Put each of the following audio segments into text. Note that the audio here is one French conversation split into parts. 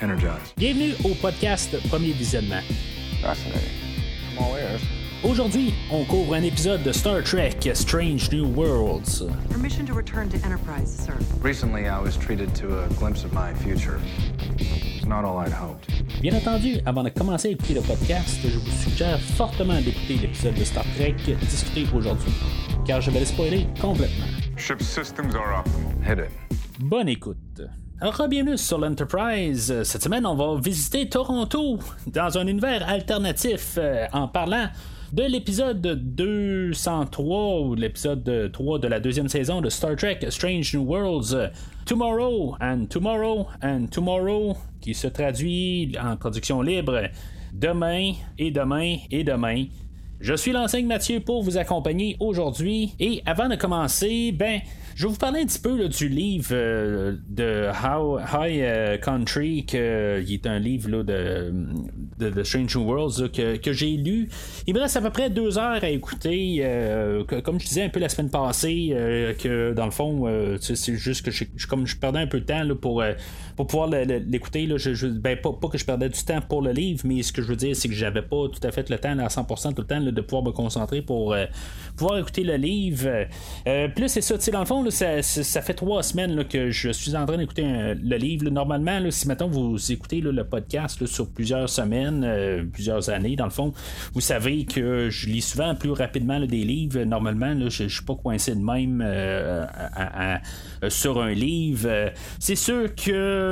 energized. Bienvenue au podcast Premier Visionnement. Aujourd'hui, on couvre un épisode de Star Trek Strange New Worlds. Permission to return to Enterprise, sir. Recently, I was treated to a glimpse of my future. It's not all I'd hoped. Bien entendu, avant de commencer à écouter le podcast, je vous suggère fortement d'écouter l'épisode de Star Trek discuté aujourd'hui, car je vais le spoiler complètement. Ship systems are up. Hit it. Bonne écoute. Alors, bienvenue sur l'Enterprise. Cette semaine, on va visiter Toronto dans un univers alternatif euh, en parlant de l'épisode 203 ou l'épisode 3 de la deuxième saison de Star Trek Strange New Worlds. euh, Tomorrow and Tomorrow and Tomorrow, qui se traduit en traduction libre demain et demain et demain. Je suis l'enseigne Mathieu pour vous accompagner aujourd'hui. Et avant de commencer, ben, je vais vous parler un petit peu du livre euh, de How High euh, Country, qui est un livre de, de, de Strange Worlds que, que j'ai lu. Il me reste à peu près deux heures à écouter. euh, comme je disais un peu la semaine passée, que dans le fond, c'est juste que je, comme je perdais un peu de temps pour, pour pouvoir l'écouter. je, ben, pas, que je perdais du temps pour le livre, mais ce que je veux dire, c'est que j'avais pas tout à fait le temps à 100% tout le temps de pouvoir me concentrer pour euh, pouvoir écouter le livre. Euh, là, c'est ça, dans le fond, ça, fait trois semaines que je suis en train d'écouter le livre. Normalement, si maintenant vous écoutez le podcast sur plusieurs semaines, euh, plusieurs années, dans le fond, vous savez que je lis souvent plus rapidement des livres. Normalement, je, je suis pas coincé de même sur un livre. C'est sûr que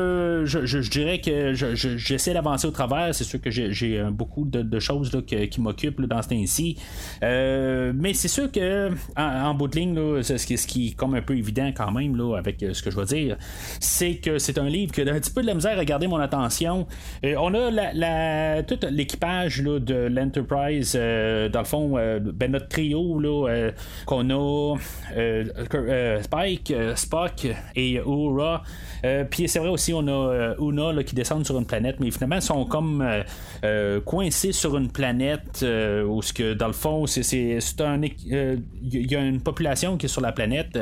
je, je- dirais que je- je- j'essaie d'avancer au travers. C'est sûr que j'ai euh, beaucoup de, choses là, qui m'occupent dans ce temps-ci. Euh, mais c'est sûr que en, bout de ligne, c'est ce, qui, est comme un peu évident quand même là, avec euh, ce que je vais dire, c'est que c'est un livre qui a un petit peu de la misère à garder mon attention. Euh, on a la, tout l'équipage de l'Enterprise, euh, dans le fond, euh, ben, notre trio là, euh, qu'on a euh, euh, Spike, euh, Spock et Uhura. Euh, Puis c'est vrai aussi, on a euh, Una qui descend sur une planète, mais finalement, ils sont comme euh, euh, coincés sur une planète où, ce que, dans le fond, c'est, un. Il y a une population qui est sur la planète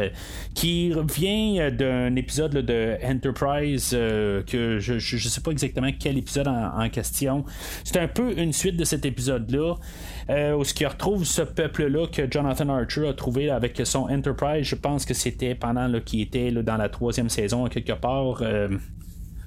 qui vient euh, d'un épisode de Enterprise que je, je, sais pas exactement quel épisode en question. C'est un peu une suite de cet épisode-là. Euh, où ce qui retrouve ce peuple-là que Jonathan Archer a trouvé avec son Enterprise. Je pense que c'était pendant qu'il était dans la troisième saison, quelque part.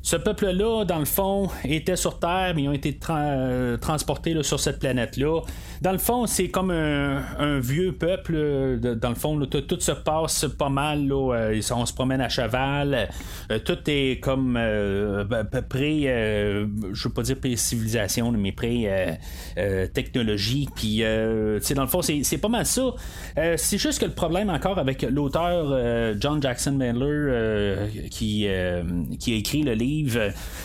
Ce peuple-là, dans le fond, était sur Terre, mais ils ont été euh, transportés sur cette planète-là. Dans le fond, c'est comme un, vieux peuple. dans le fond, tout, se passe pas mal. Là, euh, on se promène à cheval. euh, tout est comme à peu près, euh, je veux pas dire pré-civilisation, mais pré-technologie. Puis, dans le fond, c'est pas mal ça. C'est juste que le problème encore avec l'auteur John Jackson euh, qui, qui a écrit le livre,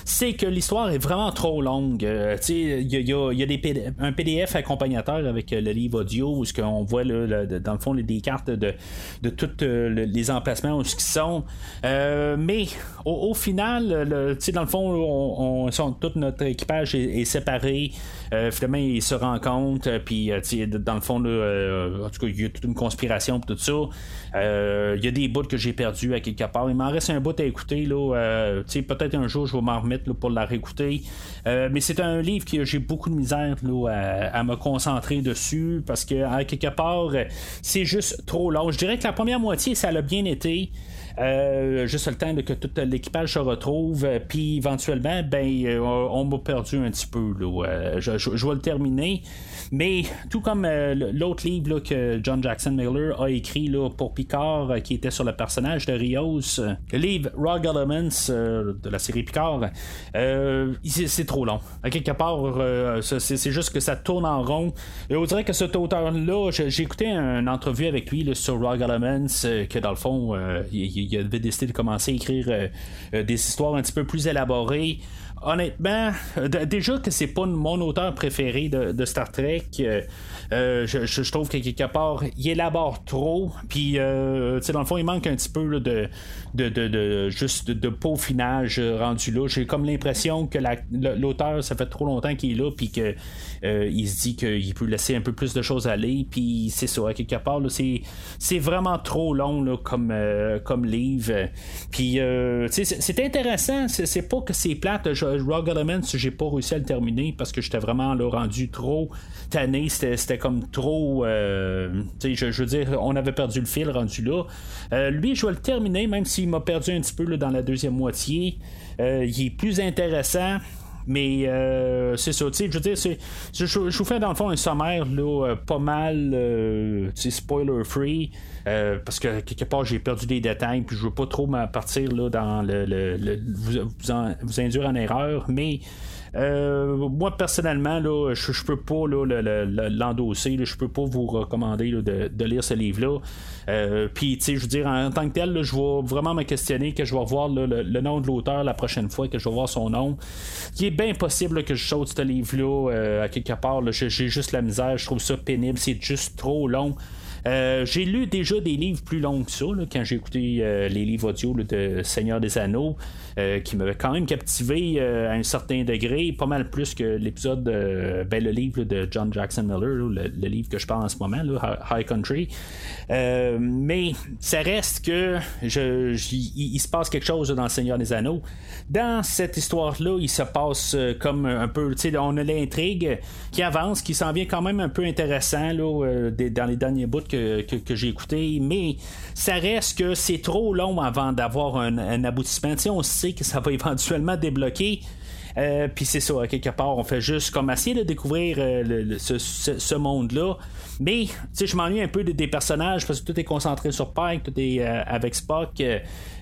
c'est que l'histoire est vraiment trop longue. Euh, il y a, y y a des un PDF accompagnateur avec euh, le livre audio où ce qu'on voit là, dans le fond des cartes de, de tous euh, le- les emplacements où ce qu'ils sont. Euh, mais au, au final, le- dans le fond, on, on- sont- tout notre équipage est, séparé. Euh, finalement, ils se rencontrent, euh, puis euh, dans le fond, là, euh, en tout cas, il y a toute une conspiration, puis tout ça. Euh, Il y a des bouts que j'ai perdus à quelque part. Il m'en reste un bout à écouter. Là, euh, peut-être un jour, je vais m'en remettre pour la réécouter. Euh, mais c'est un livre que j'ai beaucoup de misère à, me concentrer dessus parce que, quelque part, euh, c'est juste trop long. Je dirais que la première moitié, ça l'a bien été. Euh, juste le temps là, que tout l'équipage se retrouve, euh, puis éventuellement, ben, euh, on m'a perdu un petit peu. Là, je, je- vais le terminer. Mais tout comme l'autre livre là, que John Jackson Miller a écrit là, pour Picard, qui était sur le personnage de Rios, le livre Rogue Elements de la série Picard, c'est trop long. À quelque part, c'est juste que ça tourne en rond. Et on dirait que cet auteur-là, j'ai écouté une entrevue avec lui là, sur Rogue Elements, que dans le fond, il, il avait décidé de commencer à écrire euh, euh, des histoires un petit peu plus élaborées. Honnêtement, déjà que c'est pas mon auteur préféré de, Star Trek, euh, euh, je, je- je trouve que quelque part, il élabore trop. Puis, euh, dans le fond, il manque un petit peu de, de, de, juste de, peaufinage rendu là. J'ai comme l'impression que l'auteur, ça fait trop longtemps qu'il est là, puis que il se dit qu'il peut laisser un peu plus de choses aller. Puis, c'est ça, à quelque part, c'est, vraiment trop long là, comme, comme livre. Puis, c'est intéressant. C'est pas que c'est plate. Rogue Elements, j'ai pas réussi à le terminer parce que j'étais vraiment là, rendu trop tanné. C'était comme trop. je, je veux dire, on avait perdu le fil rendu là. lui, je vais le terminer, même s'il m'a perdu un petit peu dans la deuxième moitié. il est plus intéressant. Mais euh, c'est ça, tu sais, je veux dire, je, je, vous fais dans le fond un sommaire là, euh, pas mal euh, spoiler free. parce que quelque part j'ai perdu des détails puis je veux pas trop partir là, dans le, le, vous, vous, induire en erreur mais euh, moi, personnellement, là, je, je peux pas l'endosser. je peux pas vous recommander de, lire ce livre-là. Euh, puis, tu sais, je veux dire, en, tant que tel, je vais vraiment me questionner que je vais voir le, nom de l'auteur la prochaine fois, que je vais voir son nom. Il est bien possible que je saute ce livre-là euh, à quelque part. J'ai juste la misère. Je trouve ça pénible. C'est juste trop long. Euh, j'ai lu déjà des livres plus longs que ça, quand j'ai écouté euh, les livres audio de Seigneur des Anneaux, euh, qui m'avaient quand même captivé à un certain degré, pas mal plus que l'épisode, ben, le livre de John Jackson Miller, le, livre que je parle en ce moment, High Country. mais ça reste que il, se passe quelque chose dans Seigneur des Anneaux. Dans cette histoire-là, il se passe comme un peu, on a l'intrigue qui avance, qui s'en vient quand même un peu intéressant dans les derniers bouts que, j'ai écouté, mais ça reste que c'est trop long avant d'avoir un, aboutissement. on sait que ça va éventuellement débloquer. Euh, puis c'est ça, quelque part, on fait juste comme essayer de découvrir euh, ce, monde-là. Mais, tu sais, je m'ennuie un peu des personnages parce que tout est concentré sur Pike, tout est euh, avec Spock. Il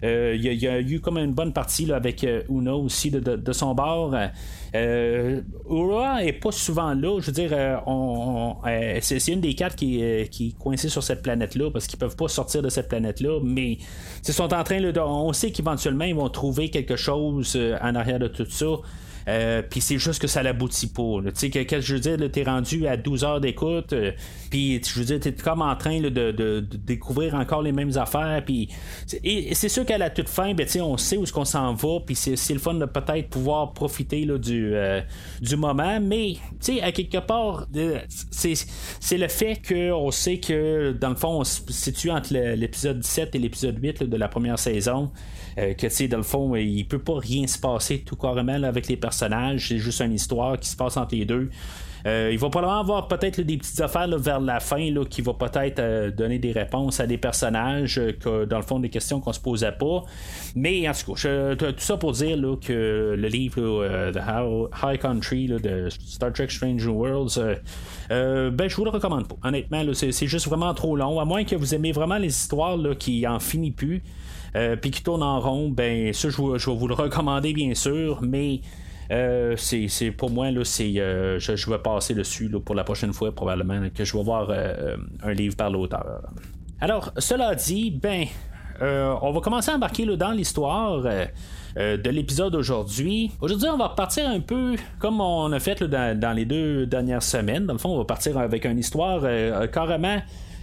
y, a eu comme une bonne partie là, avec Una aussi de, son bord. Ura est pas souvent là. Je veux dire, c'est, une des quatre qui, qui est coincée sur cette planète-là parce qu'ils peuvent pas sortir de cette planète-là. Mais ils sont en train, de, on sait qu'éventuellement ils vont trouver quelque chose en arrière de tout ça. Euh, puis c'est juste que ça l'aboutit pas. Tu sais, que, je veux dire, t'es rendu à 12 heures d'écoute, euh, puis je veux dire, t'es comme en train de, découvrir encore les mêmes affaires, puis et, c'est sûr qu'à la toute fin, ben, on sait où est-ce qu'on s'en va, puis c'est, le fun de peut-être pouvoir profiter là, du, euh, du moment, mais tu sais, à quelque part, c'est, le fait qu'on sait que dans le fond, on se situe entre l'épisode 17 et l'épisode 8 de la première saison. Euh, que tu sais, dans le fond, il peut pas rien se passer tout carrément avec les personnages. C'est juste une histoire qui se passe entre les deux. Euh, il va probablement avoir peut-être des petites affaires vers la fin là, qui va peut-être euh, donner des réponses à des personnages que dans le fond des questions qu'on se posait pas. Mais en tout cas, tout ça pour dire que le livre The High Country de Star Trek Strange Worlds, ben je vous le recommande pas. Honnêtement, c'est juste vraiment trop long. À moins que vous aimez vraiment les histoires qui en finissent plus. Euh, puis qui tourne en rond, ben ça, je, vais vous le recommander bien sûr, mais euh, c'est pour moi, là, c'est, euh, je, vais passer dessus pour la prochaine fois, probablement, que je vais voir un livre par l'auteur. Alors, cela dit, ben, on va commencer à embarquer dans l'histoire. de l'épisode aujourd'hui. Aujourd'hui, on va partir un peu comme on a fait dans, dans, les deux dernières semaines. Dans le fond, on va partir avec une histoire carrément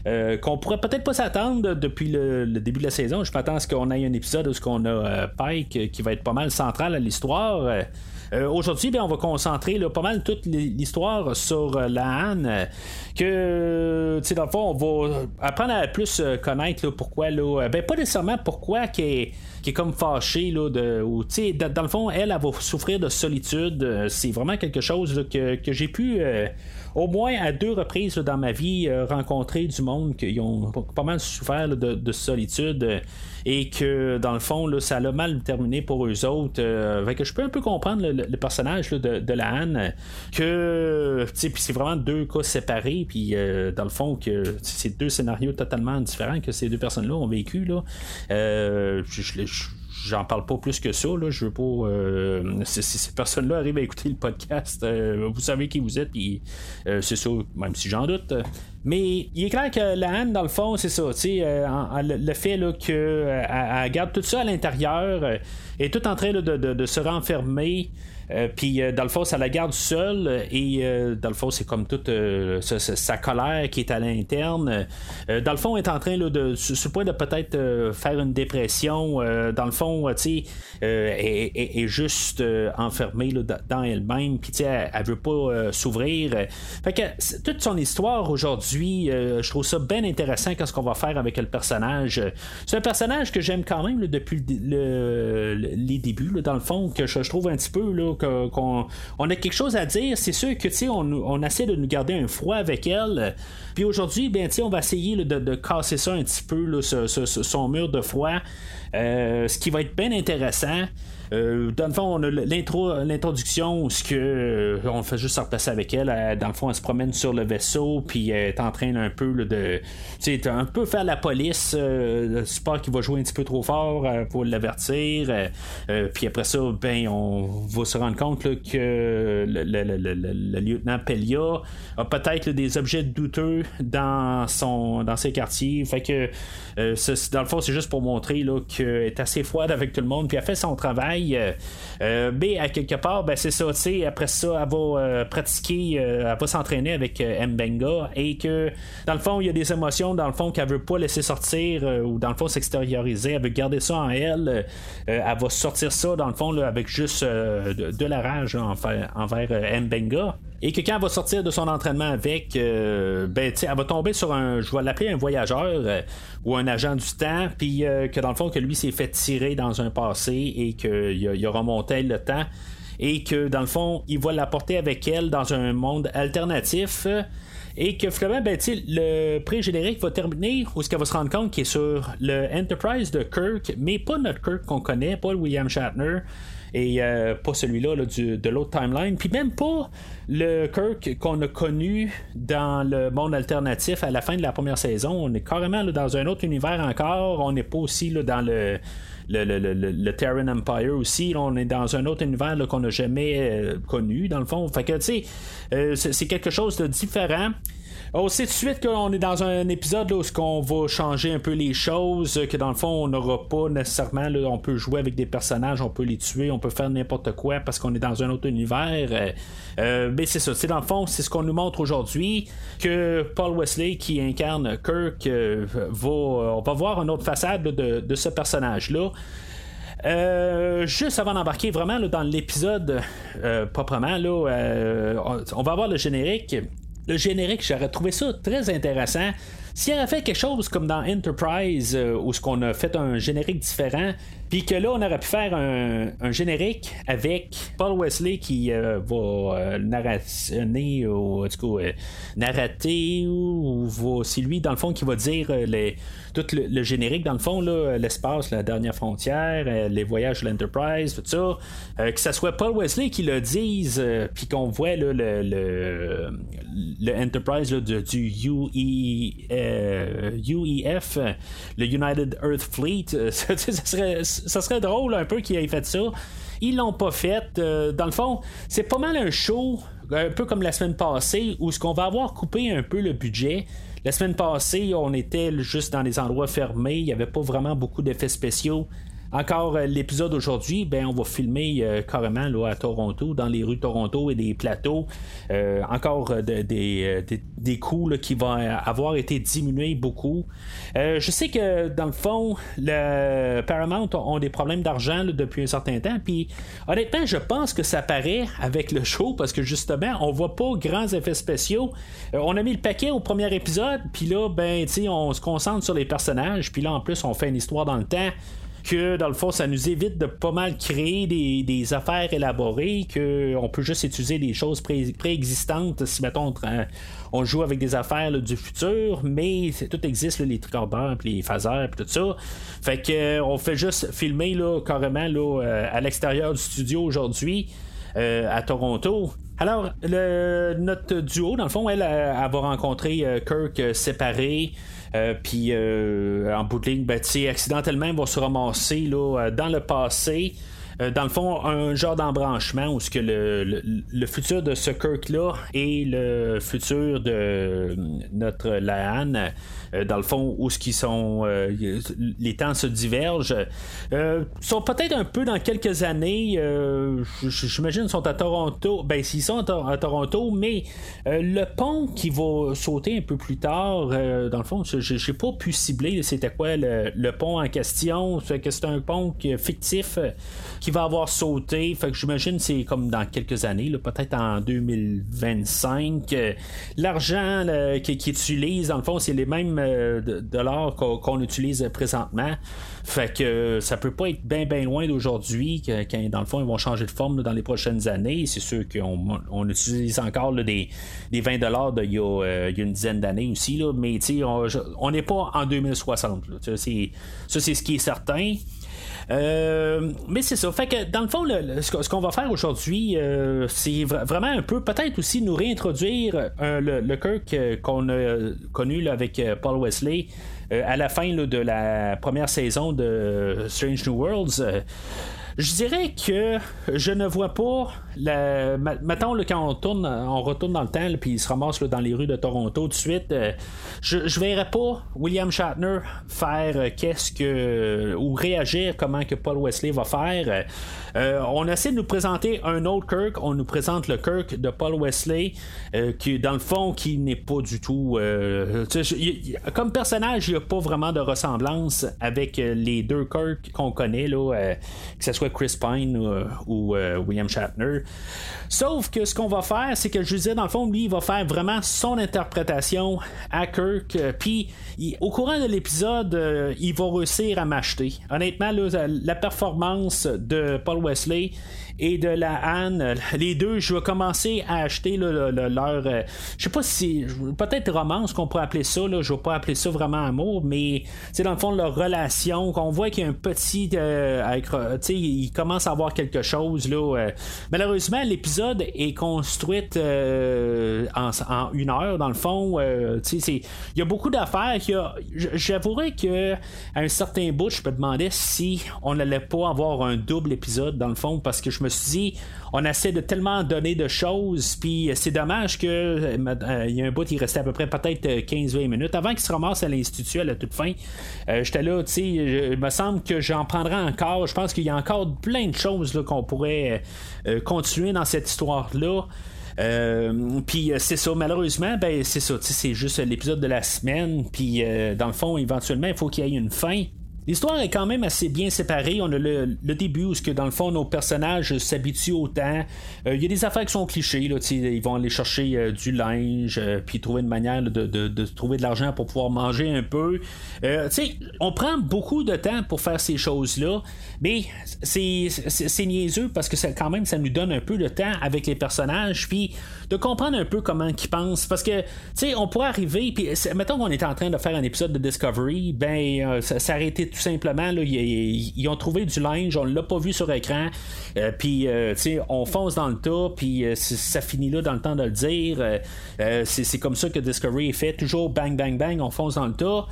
euh, qu'on pourrait peut-être pas s'attendre depuis le, début de la saison. Je m'attends à ce qu'on ait un épisode où on a euh, Pike qui va être pas mal central à l'histoire. Euh, aujourd'hui, ben, on va concentrer pas mal toute l'histoire sur la Anne. Que, tu sais, dans le fond, on va apprendre à plus connaître pourquoi, là, ben, pas nécessairement pourquoi qui est, est comme fâchée, là, de, ou, dans le fond, elle, elle, va souffrir de solitude. C'est vraiment quelque chose que, que j'ai pu au moins à deux reprises dans ma vie euh, rencontrer du monde qui ont pas mal souffert de, solitude euh, et que dans le fond là, ça a mal terminé pour eux autres. Euh, que je peux un peu comprendre le, personnage de, la Anne que c'est vraiment deux cas séparés puis dans le fond que c'est deux scénarios totalement différents que ces deux personnes là ont vécu là. je, j'en parle pas plus que ça. Là. Je veux pas. Euh, si, ces personnes-là arrivent à écouter le podcast, euh, vous savez qui vous êtes, puis euh, c'est ça, même si j'en doute. Mais il est clair que la Anne, dans le fond, c'est ça. le fait qu'elle garde tout ça à l'intérieur, est tout en train de, de, se renfermer. Euh, puis euh, dans le fond, ça la garde seule et euh, dans le fond, c'est comme toute sa, colère qui est à l'interne. dans le fond, elle est en train de, sur le point de peut-être faire une dépression. dans le fond, tu sais, est, est, juste enfermée dans elle-même. Puis tu sais, elle, veut pas s'ouvrir. Fait que toute son histoire aujourd'hui je trouve ça bien intéressant qu'est-ce qu'on va faire avec le personnage. C'est un personnage que j'aime quand même depuis les débuts, dans le fond, que je, trouve un petit peu qu'on on a quelque chose à dire. C'est sûr que on, on essaie de nous garder un froid avec elle. Puis aujourd'hui, ben, on va essayer de, casser ça un petit peu, son mur de froid. Euh, ce qui va être bien intéressant. Euh, dans le fond, on a l'introduction où ce que, euh, on fait juste se avec elle. dans le fond, elle se promène sur le vaisseau, puis elle est en train un peu de. Tu un peu faire la police. le support qui va jouer un petit peu trop fort pour l'avertir. puis après ça, ben, on va se rendre compte que le, lieutenant Pelia a peut-être des objets douteux dans, son, dans ses quartiers. Fait que, dans le fond, c'est juste pour montrer qu'elle est assez froide avec tout le monde, puis elle fait son travail euh, euh, mais à quelque part, ben, c'est ça, après ça, elle va euh, pratiquer, elle va s'entraîner avec Mbenga et que dans le fond, il y a des émotions, dans le fond, qu'elle veut pas laisser sortir ou dans le fond s'extérioriser, elle veut garder ça en elle, elle va sortir ça dans le fond avec juste de, la rage envers Mbenga et que quand elle va sortir de son entraînement avec, ben, elle va tomber sur un, je vais l'appeler un voyageur ou un agent du temps, puis que dans le fond, que lui s'est fait tirer dans un passé et que il, a remonté le temps et que dans le fond, il va l'apporter avec elle dans un monde alternatif. Et que finalement, ben, le pré-générique va terminer où ce qu'elle va se rendre compte qu'il est sur le Enterprise de Kirk, mais pas notre Kirk qu'on connaît, pas William Shatner, et euh, pas celui-là de l'autre timeline, puis même pas le Kirk qu'on a connu dans le monde alternatif à la fin de la première saison. On est carrément dans un autre univers encore, on n'est pas aussi dans le le, le, le, Terran Empire aussi. on est dans un autre univers qu'on n'a jamais euh, connu, dans le fond. Fait que, tu sais, euh, c'est quelque chose de différent. On sait tout de suite qu'on est dans un épisode où on va changer un peu les choses, que dans le fond, on n'aura pas nécessairement, on peut jouer avec des personnages, on peut les tuer, on peut faire n'importe quoi parce qu'on est dans un autre univers. Euh, euh, mais c'est ça, c'est dans le fond, c'est ce qu'on nous montre aujourd'hui, que Paul Wesley qui incarne Kirk euh, va, on va voir une autre façade de, ce personnage-là. juste avant d'embarquer vraiment dans l'épisode proprement, là, on, va avoir le générique le générique, j'aurais trouvé ça très intéressant. S'il avait fait quelque chose comme dans Enterprise, euh, où ce qu'on a fait un générique différent, puis que là, on aurait pu faire un, générique avec Paul Wesley qui euh, va euh, narrationner ou du coup narrater ou, c'est lui dans le fond qui va dire les, tout le, générique dans le fond l'espace, la dernière frontière, les voyages de l'Enterprise, tout ça. que ce soit Paul Wesley qui le dise, puis qu'on voit le, le, Enterprise du, du UE UEF, euh, le United Earth Fleet. Euh, ça, serait, ça serait drôle un peu qu'ils aient fait ça. Ils l'ont pas fait. Euh, dans le fond, c'est pas mal un show, un peu comme la semaine passée, où ce qu'on va avoir coupé un peu le budget. La semaine passée, on était juste dans des endroits fermés, il n'y avait pas vraiment beaucoup d'effets spéciaux. Encore euh, l'épisode aujourd'hui, ben, on va filmer euh, carrément là, à Toronto, dans les rues de Toronto et des plateaux. Euh, encore des, des, coûts qui vont avoir été diminués beaucoup. je sais que dans le fond, le Paramount ont des problèmes d'argent depuis un certain temps. Puis honnêtement, je pense que ça paraît avec le show parce que justement, on voit pas grands effets spéciaux. on a mis le paquet au premier épisode, puis là, ben, on se concentre sur les personnages. Puis là, en plus, on fait une histoire dans le temps que dans le fond, ça nous évite de pas mal créer des, affaires élaborées, qu'on peut juste utiliser des choses préexistantes si mettons on, joue avec des affaires du futur, mais tout existe, les tricordeurs, puis les phasers, puis tout ça. Fait que euh, on fait juste filmer là, carrément là, euh, à l'extérieur du studio aujourd'hui. Euh, à Toronto. Alors, notre duo, dans le fond, elle, elle, va rencontrer Kirk séparé. Euh, puis euh, en bout de ligne, ben, accidentellement, ils vont se ramasser euh, dans le passé. Dans le fond, un genre d'embranchement où ce que le, futur de ce Kirk-là et le futur de notre Laan euh, dans le fond, où ce qui sont euh, les temps se divergent, euh, sont peut-être un peu dans quelques années. J'imagine sont à Toronto. Ben, s'ils sont à, Toronto, mais le pont qui va sauter un peu plus tard, dans le fond, j'ai pas pu cibler c'était quoi le, pont en question? que c'est un pont fictif qui va avoir sauté. Fait que j'imagine c'est comme dans quelques années, peut-être en 2025. L'argent qu'il utilise, dans le fond, c'est les mêmes dollars qu'on utilise présentement. Fait que ça peut pas être bien bien loin d'aujourd'hui, quand dans le fond ils vont changer de forme dans les prochaines années. C'est sûr qu'on on utilise encore des, des 20 dollars d'il y, a une dizaine d'années aussi, mais on n'est pas en 2060. ça, c'est ce qui est certain. Euh, mais c'est ça. Fait que dans le fond, ce qu'on va faire aujourd'hui, euh, c'est vraiment un peu peut-être aussi nous réintroduire euh, le, Kirk qu'on a connu avec Paul Wesley. à la fin de la première saison de Strange New Worlds, je dirais que je ne vois pas. La... Mettons, quand on tourne, on retourne dans le temps, puis il se ramasse dans les rues de Toronto tout de suite, euh, je ne verrais pas William Shatner faire euh, qu'est-ce que. ou réagir comment que Paul Wesley va faire. Euh, on essaie de nous présenter un autre Kirk, on nous présente le Kirk de Paul Wesley, qui, dans le fond, qui n'est pas du tout. comme personnage, il n'y a pas vraiment de ressemblance avec les deux Kirk qu'on connaît, là, que ce soit Chris Pine ou, euh, William Shatner. Sauf que ce qu'on va faire, c'est que je disais, dans le fond, lui, il va faire vraiment son interprétation à Kirk. Euh, puis, au courant de l'épisode, euh, il va réussir à m'acheter. Honnêtement, la performance de Paul Wesley et de la Anne. Les deux, je vais commencer à acheter leur. Euh, je sais pas si. Peut-être romance qu'on pourrait appeler ça. Là, je vais pas appeler ça vraiment amour, mais c'est dans le fond leur relation. Qu'on voit qu'il y a un petit. Euh, euh il commence à avoir quelque chose. Là, euh. malheureusement, l'épisode est construit en, une heure, dans le fond. il y a beaucoup d'affaires. J'avouerais que à un certain bout, je peux demander si on n'allait pas avoir un double épisode, dans le fond, parce que je me suis dit, on essaie de tellement donner de choses, puis c'est dommage que euh, euh, il y a un bout, il restait à peu près peut-être 15-20 euh, minutes avant qu'il se ramasse à l'institut à la toute fin. J'étais là, tu sais, il me semble que j'en prendrai encore. Je pense qu'il y a encore plein de choses qu'on pourrait continuer dans cette histoire-là. puis c'est ça, malheureusement, ben c'est ça, c'est juste l'épisode de la semaine. Puis dans le fond, éventuellement, il faut qu'il y ait une fin. L'histoire est quand même assez bien séparée. On a le, début où, que, dans le fond, nos personnages s'habituent au temps. Euh, il y a des affaires qui sont clichés. Là, ils vont aller chercher euh, du linge, euh, puis trouver une manière de, trouver de l'argent pour pouvoir manger un peu. on prend beaucoup de temps pour faire ces choses-là, mais c'est niaiseux parce que ça, quand même, ça nous donne un peu de temps avec les personnages, puis de comprendre un peu comment ils pensent. Parce que, tu sais, on pourrait arriver, puis mettons qu'on est en train de faire un épisode de Discovery, ben, ça s'arrêtait tout simplement, là, ils, ont trouvé du linge, on l'a pas vu sur écran, euh, puis euh, on fonce dans le tas, puis euh, ça finit là dans le temps de le dire. c'est comme ça que Discovery est fait, toujours bang, bang, bang, on fonce dans le tas.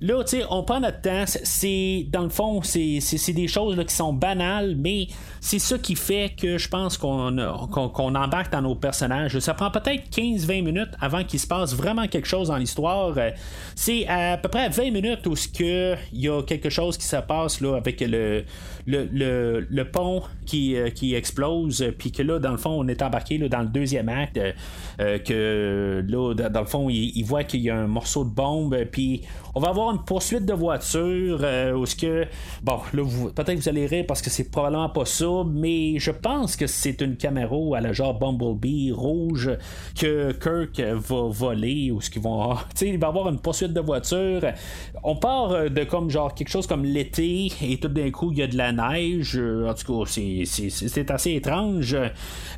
Là, tu sais, on prend notre temps. C'est, dans le fond, c'est, des choses qui sont banales, mais c'est ça qui fait que je pense qu'on, qu'on, embarque dans nos personnages. Ça prend peut-être 15-20 minutes avant qu'il se passe vraiment quelque chose dans l'histoire. C'est à peu près 20 minutes où il y a quelque chose qui se passe là, avec le, le, le, pont qui, euh, qui explose, puis que là, dans le fond, on est embarqué là, dans le deuxième acte, euh, que là, dans le fond, il, voit qu'il y a un morceau de bombe, puis on va une poursuite de voiture, euh, où ce que, bon, là, peut-être que vous allez rire parce que c'est probablement pas ça, mais je pense que c'est une caméra à la genre Bumblebee rouge que Kirk va voler, ou ce qu'ils vont, tu sais, il va avoir une poursuite de voiture. On part de comme genre quelque chose comme l'été, et tout d'un coup, il y a de la neige. Euh, en tout cas, c'est assez étrange.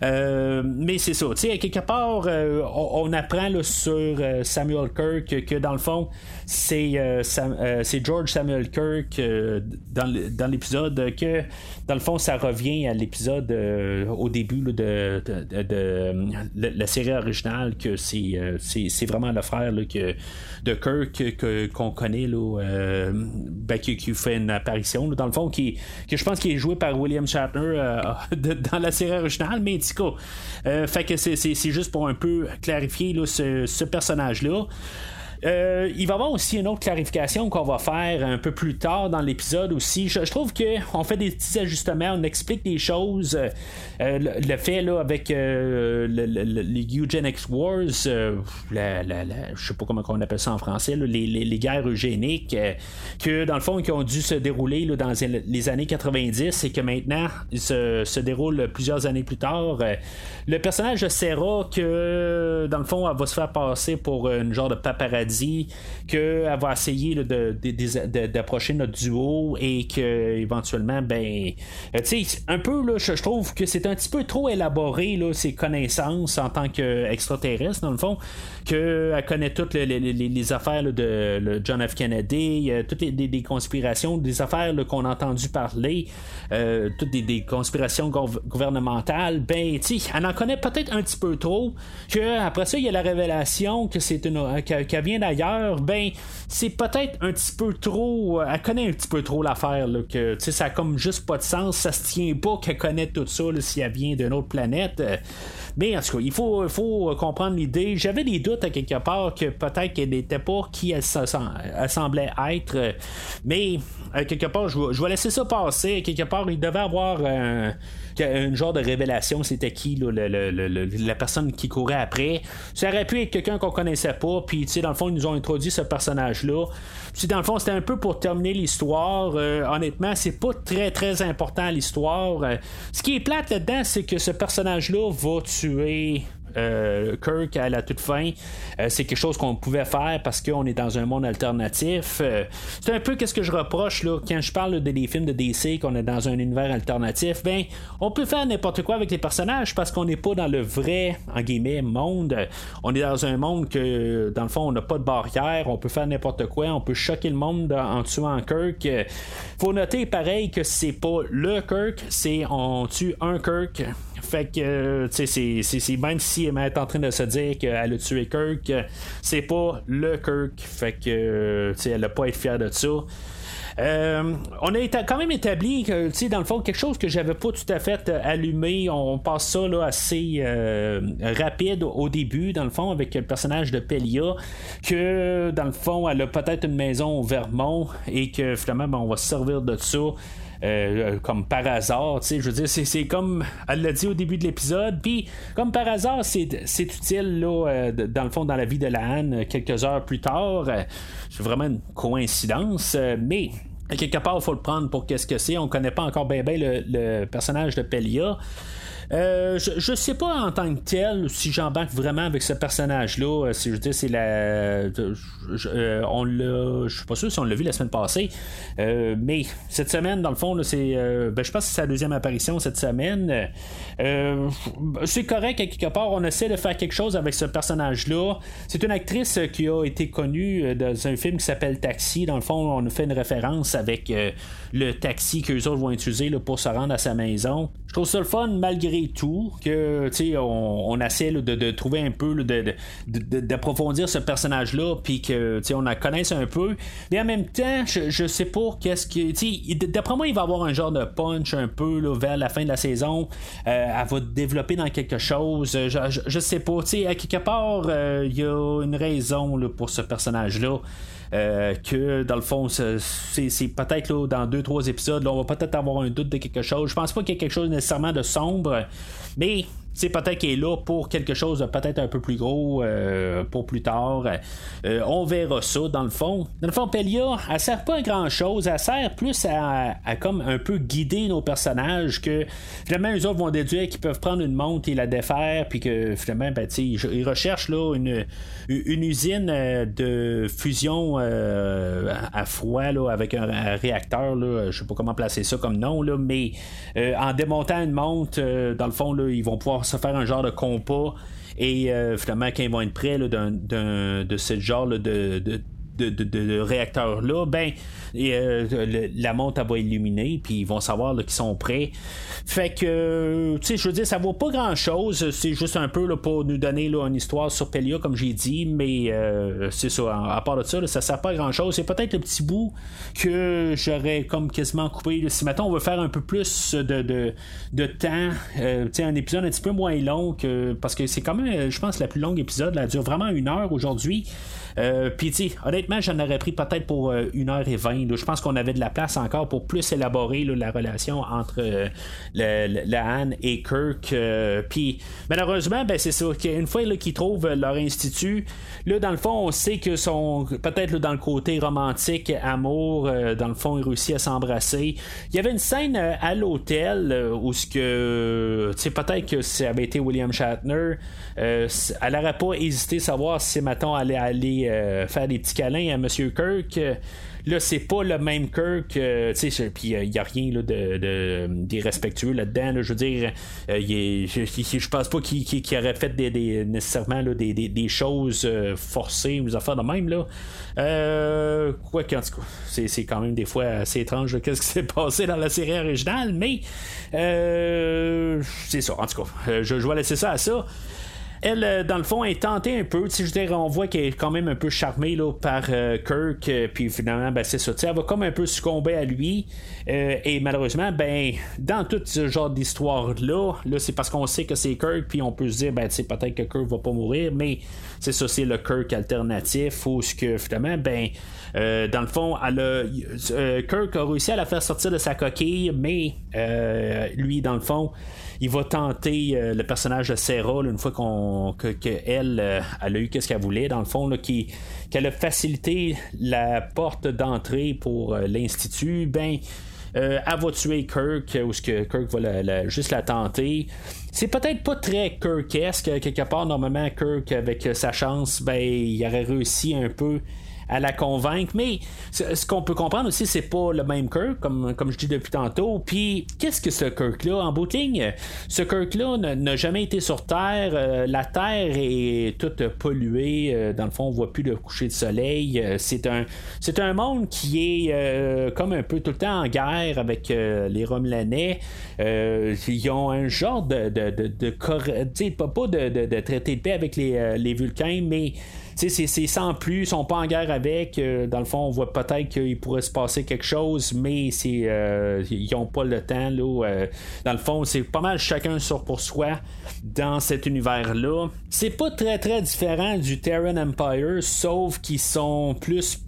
Euh, mais c'est ça. Tu sais, quelque part, euh, on, apprend sur Samuel Kirk que dans le fond, c'est George Samuel Kirk dans l'épisode que dans le fond, ça revient à l'épisode au début de, la série originale que c'est vraiment le frère de Kirk qu'on connaît ben, qui, fait une apparition dans le fond qui, que je pense qu'il est joué par William Shatner euh, dans la série originale, mais en euh, fait que c'est juste pour un peu clarifier ce, personnage-là. Euh, il va y avoir aussi une autre clarification qu'on va faire un peu plus tard dans l'épisode aussi. Je, trouve qu'on fait des petits ajustements, on explique des choses. Euh, le, fait là, avec les Eugenics Wars, la, je sais pas comment on appelle ça en français, les, guerres eugéniques, que dans le fond, qui ont dû se dérouler dans les années 90 et que maintenant se, se déroulent plusieurs années plus tard. le personnage de Sarah, que dans le fond, elle va se faire passer pour une genre de paparazzi, qu'elle va essayer d'approcher notre duo et que éventuellement, ben, euh, tu sais, un peu, là, je, trouve que c'est un petit peu trop élaboré, là, ses connaissances en tant qu'extraterrestre, dans le fond, qu'elle connaît toutes les, affaires de John F. Kennedy, toutes les, conspirations, des affaires qu'on a entendu parler, euh, toutes des, conspirations gouvernementales, ben, tu sais, elle en connaît peut-être un petit peu trop, que après ça, il y a la révélation que c'est une qu'elle vient d'ailleurs, ben c'est peut-être un petit peu trop. Euh, elle connaît un petit peu trop l'affaire, que ça a comme juste pas de sens, ça se tient pas qu'elle connaît tout ça si elle vient d'une autre planète. Mais en tout cas, il faut, faut comprendre l'idée. J'avais des doutes à quelque part que peut-être qu'elle n'était pas qui elle, semblait être. Mais quelque part, je, je, vais laisser ça passer. Quelque part, il devait avoir une genre de révélation, c'était qui la personne qui courait après. Ça aurait pu être quelqu'un qu'on connaissait pas, puis dans le fond, ils nous ont introduit ce personnage-là. Puis dans le fond, c'était un peu pour terminer l'histoire. Euh, honnêtement, c'est pas très très important l'histoire. Euh, ce qui est plate là-dedans, c'est que ce personnage-là va tuer euh, Kirk à la toute fin. Euh, c'est quelque chose qu'on pouvait faire parce qu'on est dans un monde alternatif. Euh, c'est un peu qu'est-ce que je reproche là, quand je parle des films de DC, qu'on est dans un univers alternatif. Ben, on peut faire n'importe quoi avec les personnages parce qu'on n'est pas dans le vrai, en guillemets, monde. On est dans un monde que, dans le fond, on n'a pas de barrière. On peut faire n'importe quoi. On peut choquer le monde en tuant Kirk. Faut noter pareil que c'est pas le Kirk, c'est on tue un Kirk. Fait que, tu sais, même si elle est en train de se dire qu'elle a tué Kirk, c'est pas le Kirk. Fait que, tu sais, elle a pas être fière de ça. Euh, on a quand même établi que, dans le fond, quelque chose que j'avais pas tout à fait euh, allumé. On passe ça là, assez euh, rapide au début, dans le fond, avec le personnage de Pelia, que dans le fond, elle a peut-être une maison au Vermont et que finalement, ben, on va se servir de ça. Euh, comme par hasard. Je veux dire, c'est comme elle l'a dit au début de l'épisode. Puis, comme par hasard, c'est utile là, euh, dans le fond dans la vie de la Anne quelques heures plus tard. Euh, c'est vraiment une coïncidence. mais quelque part, il faut le prendre pour qu'est-ce que c'est. On connaît pas encore bien le, le, personnage de Pelia. Euh, je, sais pas en tant que tel si j'embarque vraiment avec ce personnage-là. Euh, si je dis c'est la. Euh, on l'a. Je suis pas sûr si on l'a vu la semaine passée. mais cette semaine, dans le fond, c'est. Ben, je pense que c'est sa deuxième apparition cette semaine. c'est correct à quelque part. On essaie de faire quelque chose avec ce personnage-là. C'est une actrice qui a été connue dans un film qui s'appelle Taxi. Dans le fond, on fait une référence avec le taxi qu'eux autres vont utiliser pour se rendre à sa maison. Je trouve ça le fun malgré tout que on, on essaie de, trouver un peu d'approfondir ce personnage là puis que on la connaisse un peu. Mais en même temps je, je sais pas qu'est-ce que d'après moi il va avoir un genre de punch un peu vers la fin de la saison. Euh, elle va développer dans quelque chose. Je, je, sais pas. À quelque part euh, il y a une raison pour ce personnage là euh, que dans le fond, c'est, peut-être dans deux, trois épisodes, là, on va peut-être avoir un doute de quelque chose. Je pense pas qu'il y ait quelque chose nécessairement de sombre, mais c'est peut-être qu'il est là pour quelque chose peut-être un peu plus gros euh, pour plus tard. Euh, on verra ça dans le fond. Dans le fond, Pelia, elle sert pas à grand chose. Elle sert plus à, comme un peu guider nos personnages que finalement les autres vont déduire qu'ils peuvent prendre une montre et la défaire puis que finalement ben, ils recherchent là une, une usine euh, de fusion à froid là, avec un, réacteur. Là, je sais pas comment placer ça comme nom, là, mais en démontant une montre, dans le fond, là, ils vont pouvoir se faire un genre de compas. Et euh, finalement, quand ils vont être prêts de ce genre de, de, réacteurs-là, ben, la montre va illuminer, puis ils vont savoir qu'ils sont prêts. Fait que, tu sais, je veux dire, ça vaut pas grand-chose. C'est juste un peu là, pour nous donner là, une histoire sur Pelia, comme j'ai dit, mais c'est ça. À part de ça, ça sert pas grand-chose. C'est peut-être le petit bout que j'aurais comme quasiment coupé. Si maintenant on veut faire un peu plus de, de, temps, un épisode un petit peu moins long que parce que c'est quand même, je pense, la plus longue épisode. Elle dure vraiment une heure aujourd'hui. Euh, Puis, honnêtement, j'en aurais pris peut-être pour euh, une heure et vingt. Je pense qu'on avait de la place encore pour plus élaborer la relation entre euh, la Anne et Kirk. Euh, puis, malheureusement, ben, c'est ça. Une fois qu'ils trouvent leur institut, là, dans le fond, on sait que sont peut-être dans le côté romantique, amour, dans le fond, ils réussissent à s'embrasser. Il y avait une scène à l'hôtel où ce que, tu sais, peut-être que ça avait été William Shatner, elle n'aurait pas hésité à savoir si, mettons, allait aller euh, faire des petits câlins à M. Kirk. Là, c'est pas le même Kirk, euh, puis il euh, n'y a rien là, de, d'irrespectueux là-dedans. je veux dire, je, pense pas qu'il, aurait fait des, nécessairement des, choses forcées ou des affaires de même. Là. quoi qu'en tout cas, c'est, quand même des fois assez étrange qu'est-ce qui s'est passé dans la série originale, mais c'est ça. En tout cas, je, je vais laisser ça à ça elle, euh, dans le fond, est tentée un peu. Je on voit qu'elle est quand même un peu charmée là, par euh, Kirk. Euh, puis finalement, ben, c'est ça. Elle va comme un peu succomber à lui. et malheureusement, ben, dans tout ce genre d'histoire-là, là, c'est parce qu'on sait que c'est Kirk. Puis on peut se dire, ben, peut-être que Kirk va pas mourir. Mais c'est ça, c'est le Kirk alternatif. Ou ce que finalement, ben, dans le fond, Kirk a réussi à la faire sortir de sa coquille. Mais lui, dans le fond, il va tenter euh, le personnage de Sarah une fois qu'on que, euh, a eu qu'est-ce qu'elle voulait dans le fond qu'elle a facilité la porte d'entrée pour euh, l'institut ben elle va tuer Kirk ou ce que Kirk va juste la tenter. C'est peut-être pas très Kirkesque. Quelque part normalement Kirk avec sa chance ben il aurait réussi un peu à la convaincre. Mais ce qu'on peut comprendre aussi, c'est pas le même Kirk, comme, comme je dis depuis tantôt. Puis, qu'est-ce que ce Kirk-là? En bout de ligne, ce Kirk-là n'a jamais été sur Terre. Euh, la Terre est toute polluée. Euh, dans le fond, on voit plus le coucher de soleil. Euh, c'est un, c'est un monde qui est comme un peu tout le temps en guerre avec les Romulanais. ils ont un genre de, de, de, de, pas, pas de, de, traité de paix avec les, les Vulcains, mais c'est sans plus, ils sont pas en guerre avec. Euh, dans le fond, on voit peut-être qu'il pourrait se passer quelque chose, mais c'est euh, ils n'ont pas le temps. Là, euh, dans le fond, c'est pas mal chacun sur pour soi dans cet univers-là. C'est pas très très différent du Terran Empire, sauf qu'ils sont plus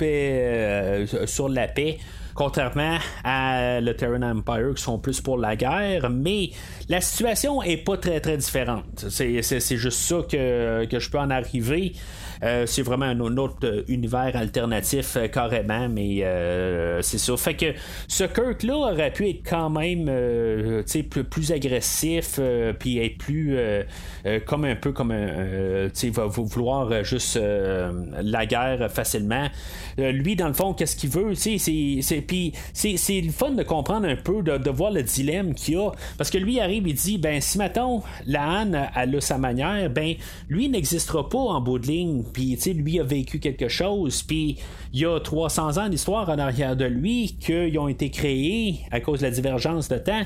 sur la paix contrairement à le Terran Empire qui sont plus pour la guerre, mais la situation est pas très très différente. C'est juste ça que, que je peux en arriver. Euh, c'est vraiment un, autre euh, univers alternatif euh, carrément, mais c'est ça. Fait que ce Kirk-là aurait pu être quand même plus, plus agressif, puis être plus comme un peu comme un. va vouloir juste la guerre facilement. lui, dans le fond, qu'est-ce qu'il veut? C'est, puis c'est, le fun de comprendre un peu, de, voir le dilemme qu'il a. Parce que lui arrive et dit ben si mettons la Anne elle a sa manière, ben lui n'existera pas en bout de ligne. Puis lui a vécu quelque chose, puis il y a 300 ans d'histoire en arrière de lui qui ont été créés à cause de la divergence de temps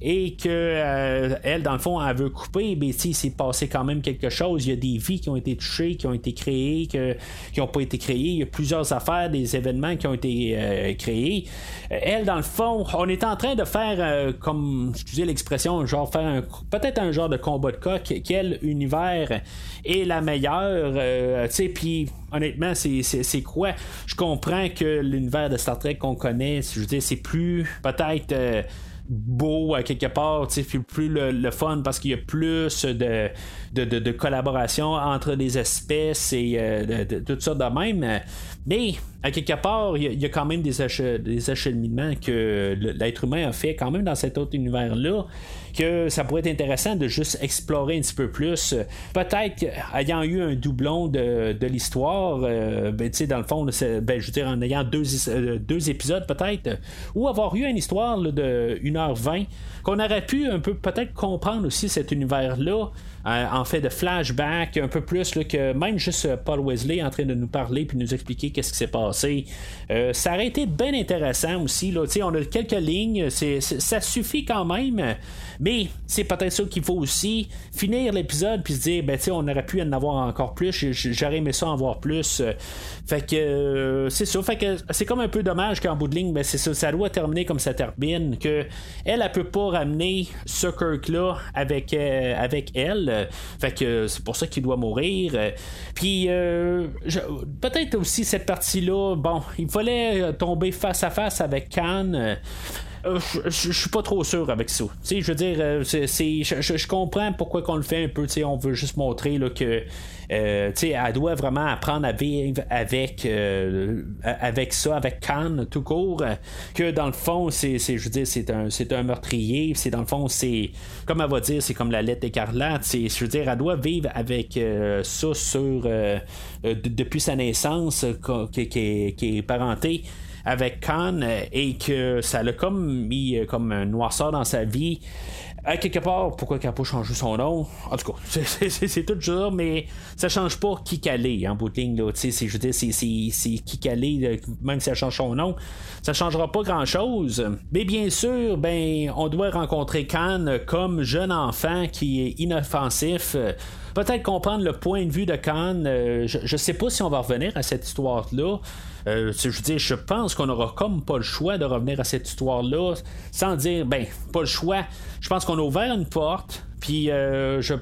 et que euh, elle, dans le fond, elle veut couper, mais il s'est passé quand même quelque chose. Il y a des vies qui ont été touchées, qui ont été créées, qui n'ont pas été créées. Il y a plusieurs affaires, des événements qui ont été euh, créés. Euh, elle, dans le fond, on est en train de faire, comme, excusez l'expression, genre faire peut-être un genre de combat de coq. Quel univers est la meilleure? tu sais, puis honnêtement, c'est quoi? Je comprends que l'univers de Star Trek qu'on connaît, je veux dire, c'est plus peut-être beau à quelque part, plus, plus le, fun parce qu'il y a plus de, de, collaboration entre les espèces et euh, de, tout ça de même. Mais à quelque part, il y, a quand même des, acheminements que l'être humain a fait quand même dans cet autre univers-là que ça pourrait être intéressant de juste explorer un petit peu plus. Peut-être ayant eu un doublon de, l'histoire, euh, ben, dans le fond, ben, je veux dire, en ayant euh, deux épisodes peut-être, ou avoir eu une histoire de 1h20, qu'on aurait pu un peu peut-être comprendre aussi cet univers-là. Euh, en fait de flashback un peu plus que même juste Paul Wesley en train de nous parler puis nous expliquer qu'est-ce qui s'est passé. ça aurait été bien intéressant aussi. Là. On a quelques lignes, ça suffit quand même. Mais c'est peut-être ça qu'il faut aussi finir l'épisode puis se dire ben on aurait pu en avoir encore plus. J'aurais aimé ça en voir plus. Fait que c'est ça. Fait que c'est comme un peu dommage qu'en bout de ligne, ben, c'est ça, ça doit terminer comme ça termine. Que elle, elle peut pas ramener ce Kirk-là avec, avec elle. Fait que c'est pour ça qu'il doit mourir. Puis peut-être aussi cette partie-là, bon, il fallait tomber face à face avec Khan. Euh, je suis pas trop sûr avec ça. je veux dire, euh, je comprends pourquoi qu'on le fait un peu. On veut juste montrer là, que euh, elle doit vraiment apprendre à vivre avec, avec ça, avec Khan tout court. Que dans le fond, c'est, je veux dire, c'est un, c'est un meurtrier. C'est dans le fond, c'est comme elle va dire, c'est comme la lettre écarlate. je veux dire, elle doit vivre avec ça sur depuis sa naissance, qui, est parenté avec Khan euh, et que ça l'a comme mis euh, comme un noirceur dans sa vie. À quelque part, pourquoi qu'elle n'a pas changé son nom? En tout cas, c'est tout dur, mais ça change pas qui qu'elle est en bout de ligne. Là, je veux dire, c'est qui qu'elle est, même si elle change son nom, ça changera pas grand chose. Mais bien sûr, ben, on doit rencontrer Khan comme jeune enfant qui est inoffensif peut-être comprendre le point de vue de Khan. Euh, je ne sais pas si on va revenir à cette histoire-là. Euh, je dire, je pense qu'on aura comme pas le choix de revenir à cette histoire-là sans dire, ben, pas le choix. Je pense qu'on a ouvert une porte, puis euh, je,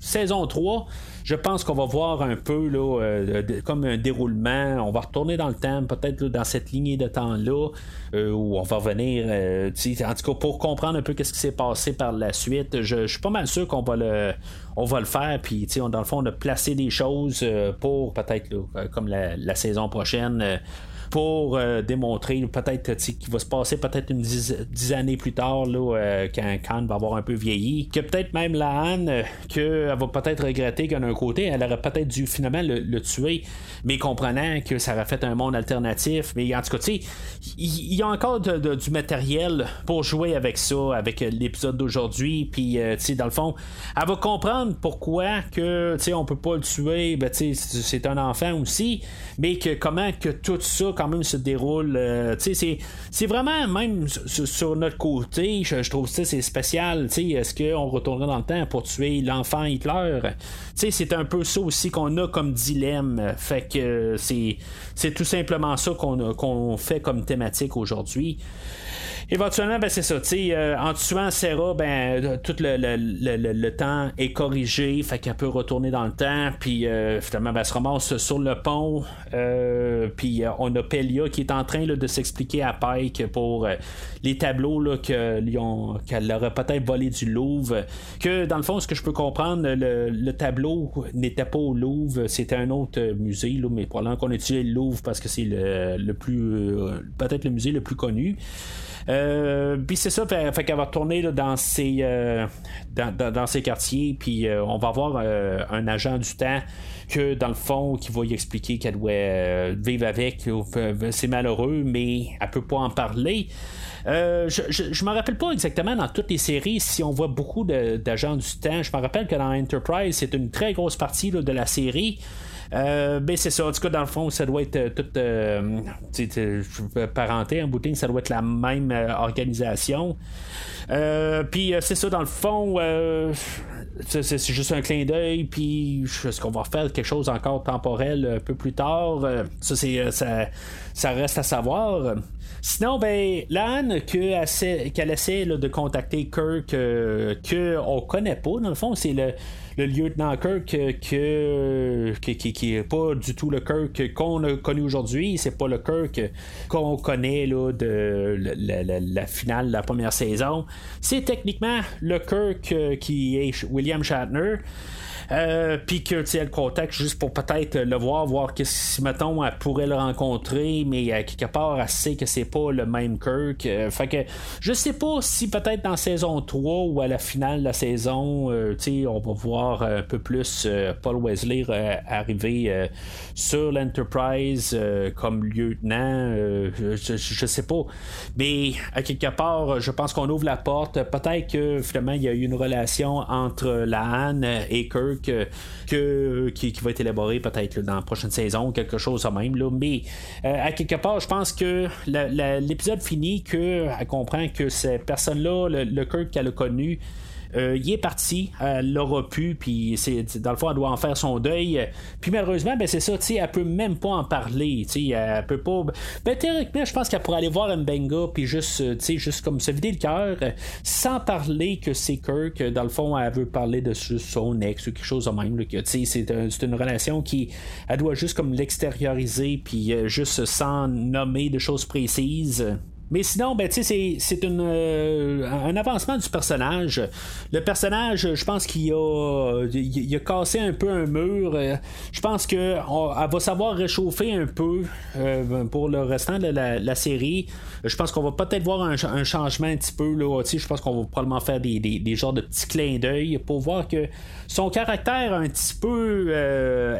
saison 3, je pense qu'on va voir un peu là, euh, comme un déroulement. On va retourner dans le temps, peut-être dans cette lignée de temps-là, euh, où on va revenir. Euh, en tout cas, pour comprendre un peu ce qui s'est passé par la suite, je, suis pas mal sûr qu'on va le, on va le faire. Puis, dans le fond, on a placé des choses pour peut-être comme la, saison prochaine pour euh, démontrer peut-être qu'il va se passer peut-être une dix, années plus tard là, euh, quand Khan va avoir un peu vieilli que peut-être même la Anne euh, qu'elle va peut-être regretter qu'un côté elle aurait peut-être dû finalement le, tuer mais comprenant que ça aurait fait un monde alternatif. Mais en tout cas tu sais il y, a encore du matériel pour jouer avec ça avec l'épisode d'aujourd'hui. Puis tu sais dans le fond elle va comprendre pourquoi que tu sais on peut pas le tuer. Ben, tu sais c'est un enfant aussi. Mais que comment que tout ça quand même se déroule. Euh, c'est vraiment même sur, notre côté, je, trouve ça c'est spécial. Est-ce qu'on retournerait dans le temps pour tuer l'enfant Hitler? C'est un peu ça aussi qu'on a comme dilemme. Fait que c'est tout simplement ça qu'on fait comme thématique aujourd'hui éventuellement, ben, c'est ça. Euh, en tuant Sarah, ben, tout le, le, le, temps est corrigé, fait qu'elle peut retourner dans le temps, puis euh, finalement, ben, elle se ramasse sur le pont, puis on a Pelia qui est en train de s'expliquer à Pike pour euh, les tableaux qu'elle aurait peut-être volé du Louvre. Que dans le fond, ce que je peux comprendre, le, le tableau n'était pas au Louvre, c'était un autre musée, là, mais probablement qu'on utilise le Louvre parce que c'est le, le plus. peut-être le musée le plus connu. Euh, puis c'est ça, fait, qu'elle va retourner dans, ses, euh, dans, ses quartiers, puis euh, on va avoir un agent du temps que dans le fond, qui va y expliquer qu'elle doit vivre avec. C'est malheureux, mais elle peut pas en parler. je ne me rappelle pas exactement dans toutes les séries si on voit beaucoup d'agents du temps. Je me rappelle que dans Enterprise, c'est une très grosse partie de la série. Euh, ben c'est ça. En tout cas, dans le fond, ça doit être euh, toute euh, parenté en boutique, ça doit être la même euh, organisation. puis c'est ça, dans le fond, c'est juste un clin d'œil. Puis est-ce qu'on va faire quelque chose encore temporel un peu plus tard? Ça, c'est ça, reste à savoir. Sinon, ben, l'Anne qu'elle essaie de contacter Kirk, que on connaît pas, dans le fond, c'est le le lieutenant Kirk que, qui, est pas du tout le Kirk qu'on a connu aujourd'hui. C'est pas le Kirk qu'on connaît là, de la, finale de la première saison. C'est techniquement le Kirk qui est William Shatner. Euh, puis que tu le contacte juste pour peut-être le voir, voir que si mettons elle pourrait le rencontrer, mais à quelque part elle sait que c'est pas le même Kirk. Euh, fait que je sais pas si peut-être dans saison 3 ou à la finale de la saison, euh, tu on va voir un peu plus Paul Wesley arriver sur l'Enterprise comme lieutenant. Je, je, sais pas. Mais à quelque part, je pense qu'on ouvre la porte. Peut-être que finalement il y a eu une relation entre la Anne et Kirk Kirk que, qui, va être élaboré peut-être dans la prochaine saison, quelque chose de même. Là. Mais à quelque part, je pense que l'épisode finit qu'elle comprend que ces personnes-là, le, le Kirk qu'elle a connu, euh, il est parti, elle l'aura pu, puis c'est, dans le fond, elle doit en faire son deuil. Puis malheureusement, ben c'est ça, tu sais, elle peut même pas en parler, tu sais, elle peut pas. Ben théoriquement, je pense qu'elle pourrait aller voir Mbenga, puis juste, tu sais, juste comme se vider le cœur, sans parler que c'est Kirk, dans le fond, elle veut parler de son ex ou quelque chose de même, tu sais, c'est, une relation qui, elle doit juste comme l'extérioriser, puis euh, juste sans nommer de choses précises. Mais sinon, ben, c'est euh, un avancement du personnage. Le personnage, je pense qu'il a, il a cassé un peu un mur. Euh, je pense qu'elle va savoir réchauffer un peu euh, pour le restant de la, série. Je pense qu'on va peut-être voir un, changement un petit peu. Là, je pense qu'on va probablement faire des, des, genres de petits clins d'œil pour voir que son caractère un petit peu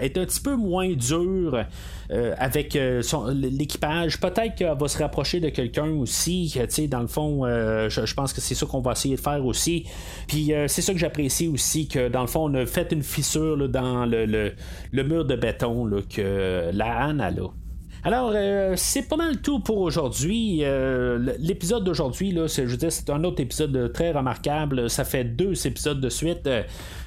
est un petit peu moins dur. Euh, avec euh, l'équipage. Peut-être qu'elle va se rapprocher de quelqu'un aussi. Dans le fond, euh, je, pense que c'est ça qu'on va essayer de faire aussi. Puis c'est ça que j'apprécie aussi, que dans le fond, on a fait une fissure dans le, le, mur de béton que la Anne a là. Alors, euh, c'est pas mal tout pour aujourd'hui. Euh, l'épisode d'aujourd'hui, là, je veux dire, c'est un autre épisode très remarquable. Ça fait deux épisodes de suite euh,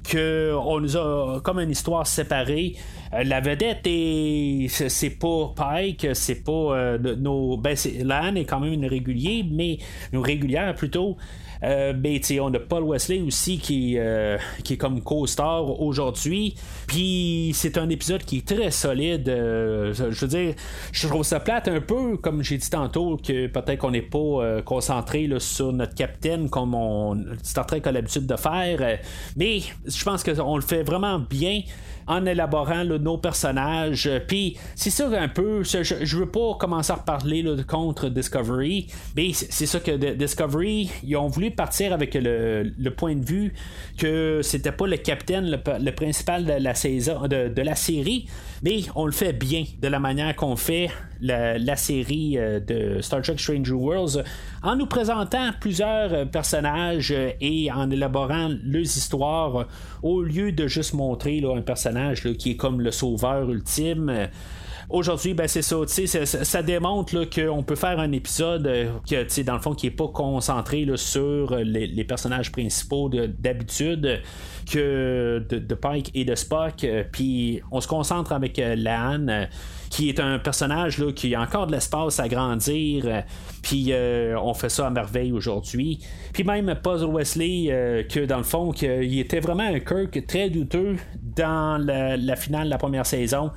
que nous a comme une histoire séparée. la vedette est, c'est pas Pike, c'est pas nos, ben, Lan est quand même une régulière, mais une régulière plutôt. Euh, ben, on a Paul Wesley aussi qui, euh, qui est comme co-star aujourd'hui. Puis c'est un épisode qui est très solide. Euh, je veux dire, je trouve ça plate un peu, comme j'ai dit tantôt, que peut-être qu'on n'est pas concentré sur notre capitaine comme on, Star Trek a l'habitude de faire. mais je pense qu'on le fait vraiment bien en élaborant nos personnages. Puis c'est ça un peu, je, je, veux pas commencer à reparler contre Discovery, mais c'est ça que Discovery, ils ont voulu partir avec le, point de vue que c'était pas le capitaine, le, principal de la saison, de, la série, mais on le fait bien de la manière qu'on fait la, série euh, de Star Trek Stranger Worlds en nous présentant plusieurs euh, personnages euh, et en élaborant leurs histoires au lieu de juste montrer un personnage qui est comme le sauveur ultime. Aujourd'hui, ben c'est ça, ça, ça démontre qu'on peut faire un épisode que, dans le fond, qui est pas concentré sur les, personnages principaux d'habitude que de, Pike et de Spock. Puis on se concentre avec Lan qui est un personnage là, qui a encore de l'espace à grandir. Euh, puis euh, on fait ça à merveille aujourd'hui. Puis même Puzzle Wesley, euh, que dans le fond, il était vraiment un Kirk très douteux dans la finale de la première saison.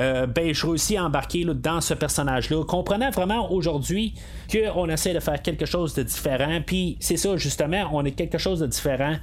Euh, ben, je réussis à embarquer dans ce personnage-là. Comprenant vraiment aujourd'hui qu'on essaie de faire quelque chose de différent, puis c'est ça, justement, on est quelque chose de différent.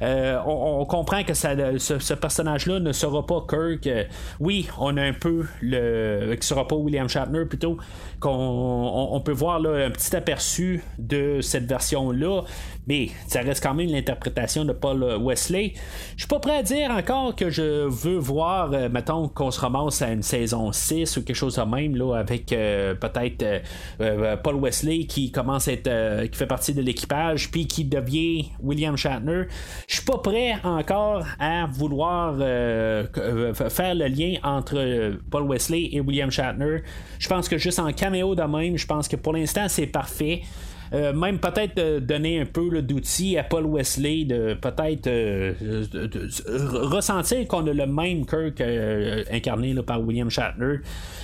Euh, on, comprend que ça, ce, personnage-là ne sera pas Kirk. Euh, oui, on a un peu le. qui sera pas William Shatner plutôt, qu'on on, peut voir un petit aperçu de cette version-là, mais ça reste quand même l'interprétation de Paul Wesley. Je suis pas prêt à dire encore que je veux voir, mettons, qu'on se ramasse à une saison 6 ou quelque chose de même, là, avec euh, peut-être euh, euh, Paul Wesley qui commence à être. qui fait partie de l'équipage, puis qui devient William Shatner. Je suis pas prêt encore à vouloir faire le lien entre Paul Wesley et William Shatner. Je pense que juste en caméo de même, je pense que pour l'instant c'est parfait. Euh, même peut-être donner un peu d'outils à Paul Wesley de peut-être euh, ressentir qu'on a le même Kirk euh, incarné par William Shatner.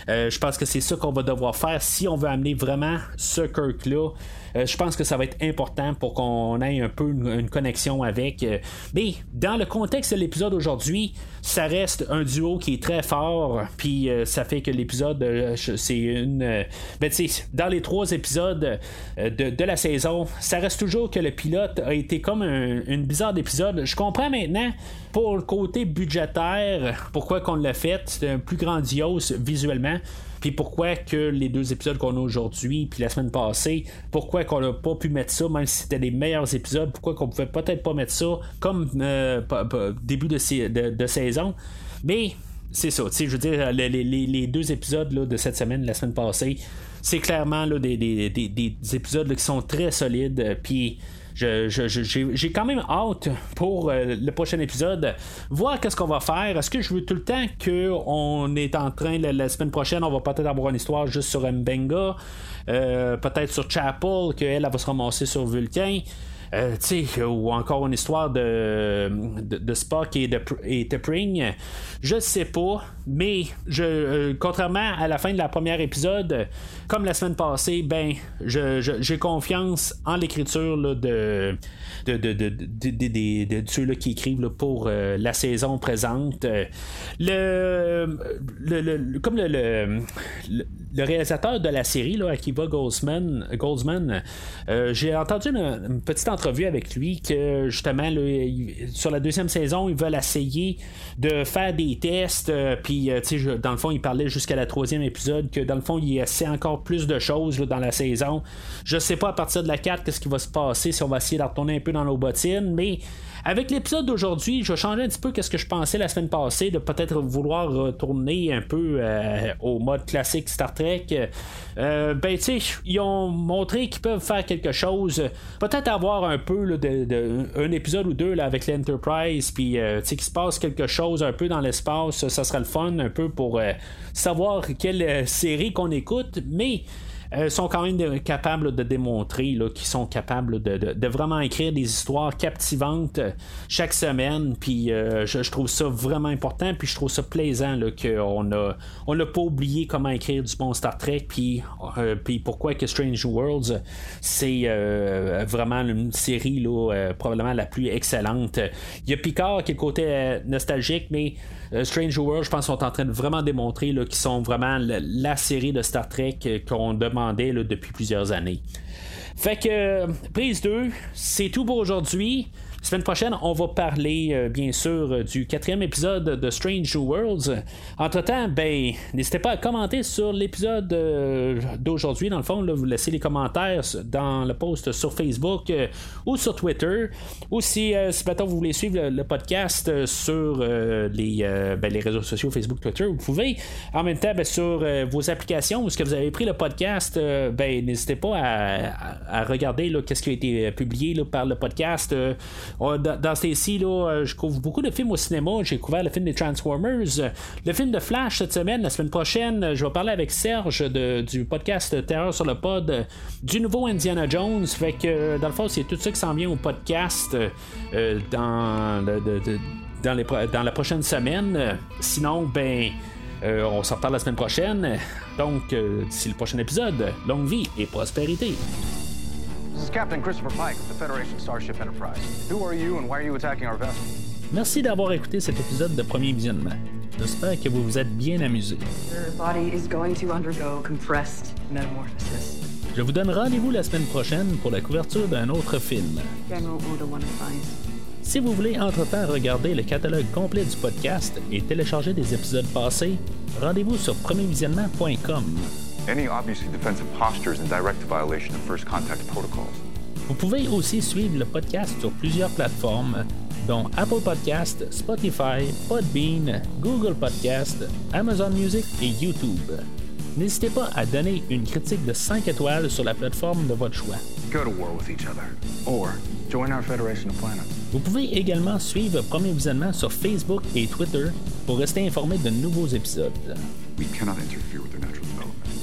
je pense que c'est ça qu'on va devoir faire si on veut amener vraiment ce Kirk-là. je pense que ça va être important pour qu'on ait un peu une, connexion avec. mais dans le contexte de l'épisode aujourd'hui, ça reste un duo qui est très fort. Puis ça fait que l'épisode, c'est une. ben, dans les trois épisodes de, de la saison, ça reste toujours que le pilote a été comme un, une bizarre d'épisode. Je comprends maintenant pour le côté budgétaire pourquoi qu'on l'a fait. Un plus grandiose visuellement. Puis pourquoi que les deux épisodes qu'on a aujourd'hui, puis la semaine passée, pourquoi qu'on n'a pas pu mettre ça, même si c'était les meilleurs épisodes, pourquoi qu'on pouvait peut-être pas mettre ça comme euh, début de, saison. Mais c'est ça, je veux dire, les, les, deux épisodes de cette semaine, la semaine passée, c'est clairement là, des, des, épisodes qui sont très solides. Puis j'ai quand même hâte pour le prochain épisode, voir qu'est-ce qu'on va faire. Est-ce que je veux tout le temps qu'on est en train, la, semaine prochaine, on va peut-être avoir une histoire juste sur Mbenga, peut-être sur Chapel, qu'elle va se ramasser sur Vulcain. Euh, ou encore une histoire de, de, Spock et de et Pring. Je sais pas, mais je, euh, contrairement à la fin de la première épisode, comme la semaine passée, ben, j'ai confiance en l'écriture de de, de, de, ceux qui écrivent pour euh, la saison présente. Le, le, comme le, le, réalisateur de la série, là, Akiva Goldsman, Goldsman j'ai entendu une, petite entrevue avec lui que justement sur la deuxième saison, ils veulent essayer de faire des tests. Euh, puis, euh, tu sais, dans le fond, il parlait jusqu'à la troisième épisode que dans le fond, il essaie encore plus de choses dans la saison. Je sais pas à partir de la 4 qu'est-ce qui va se passer si on va essayer de retourner un peu dans nos bottines, mais avec l'épisode d'aujourd'hui, je vais changer un petit peu ce que je pensais la semaine passée, de peut-être vouloir retourner un peu euh, au mode classique Star Trek. Euh, ben, tu sais, ils ont montré qu'ils peuvent faire quelque chose. Peut-être avoir un peu de, un épisode ou deux là, avec l'Enterprise, puis euh, tu sais, qu'il se passe quelque chose un peu dans l'espace. Ça serait le fun un peu pour savoir quelle série qu'on écoute, mais euh, sont quand même capables de démontrer qu'ils sont capables de, vraiment écrire des histoires captivantes euh, chaque semaine. Puis euh, je, trouve ça vraiment important. Puis je trouve ça plaisant qu'on a on n'a pas oublié comment écrire du bon Star Trek. Puis, puis pourquoi que Strange Worlds c'est vraiment une série là, probablement la plus excellente. Il y a Picard qui est côté nostalgique, mais Strange World, je pense, sont en train de vraiment démontrer qu'ils sont vraiment la, série de Star Trek qu'on demandait depuis plusieurs années. Fait que, euh, prise 2, c'est tout pour aujourd'hui. Semaine prochaine, on va parler euh, bien sûr euh, du quatrième épisode de Strange Worlds. Entre-temps, ben, n'hésitez pas à commenter sur l'épisode euh, d'aujourd'hui. Dans le fond, vous laissez les commentaires dans le post sur Facebook ou sur Twitter. Ou si, si maintenant vous voulez suivre le, podcast sur les, ben, les réseaux sociaux Facebook, Twitter, vous pouvez. En même temps, ben, sur vos applications où ce que vous avez pris le podcast, ben, n'hésitez pas à, regarder qu'est-ce qui a été publié par le podcast dans, ces ci là, je couvre beaucoup de films au cinéma. J'ai couvert le film des Transformers, le film de Flash cette semaine. La semaine prochaine, je vais parler avec Serge du podcast Terreur sur le pod du nouveau Indiana Jones. Fait que dans le fond, c'est tout ça qui s'en vient au podcast euh, dans, dans, les, dans la prochaine semaine. Sinon, ben. Euh, on s'en reparle la semaine prochaine. Donc, euh, d'ici le prochain épisode, longue vie et prospérité. Merci d'avoir écouté cet épisode de Premier Visionnement. J'espère que vous vous êtes bien amusé. Je vous donne rendez-vous la semaine prochaine pour la couverture d'un autre film. Si vous voulez entre-temps regarder le catalogue complet du podcast et télécharger des épisodes passés, rendez-vous sur premiervisionnement.com. Any obviously defensive posture is in direct violation of first contact protocols. Vous pouvez aussi suivre le podcast sur plusieurs plateformes, dont Apple Podcast, Spotify, Podbean, Google Podcast, Amazon Music et YouTube. N'hésitez pas à donner une critique de 5 étoiles sur la plateforme de votre choix. Go to war with each other, or join our Federation of Planets. Vous pouvez également suivre Premier Visionnement sur Facebook et Twitter pour rester informé de nouveaux épisodes. We cannot interfere with natural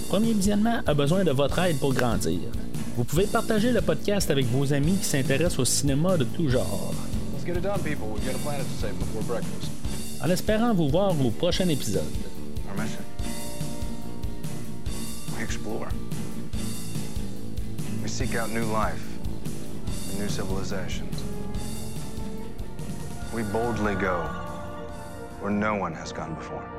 Premier Visionnement a besoin de votre aide pour grandir. Vous pouvez partager le podcast avec vos amis qui s'intéressent au cinéma de tout genre. En espérant vous voir au prochain épisode. We explore. We seek out new life and new civilizations. We boldly go where no one has gone before.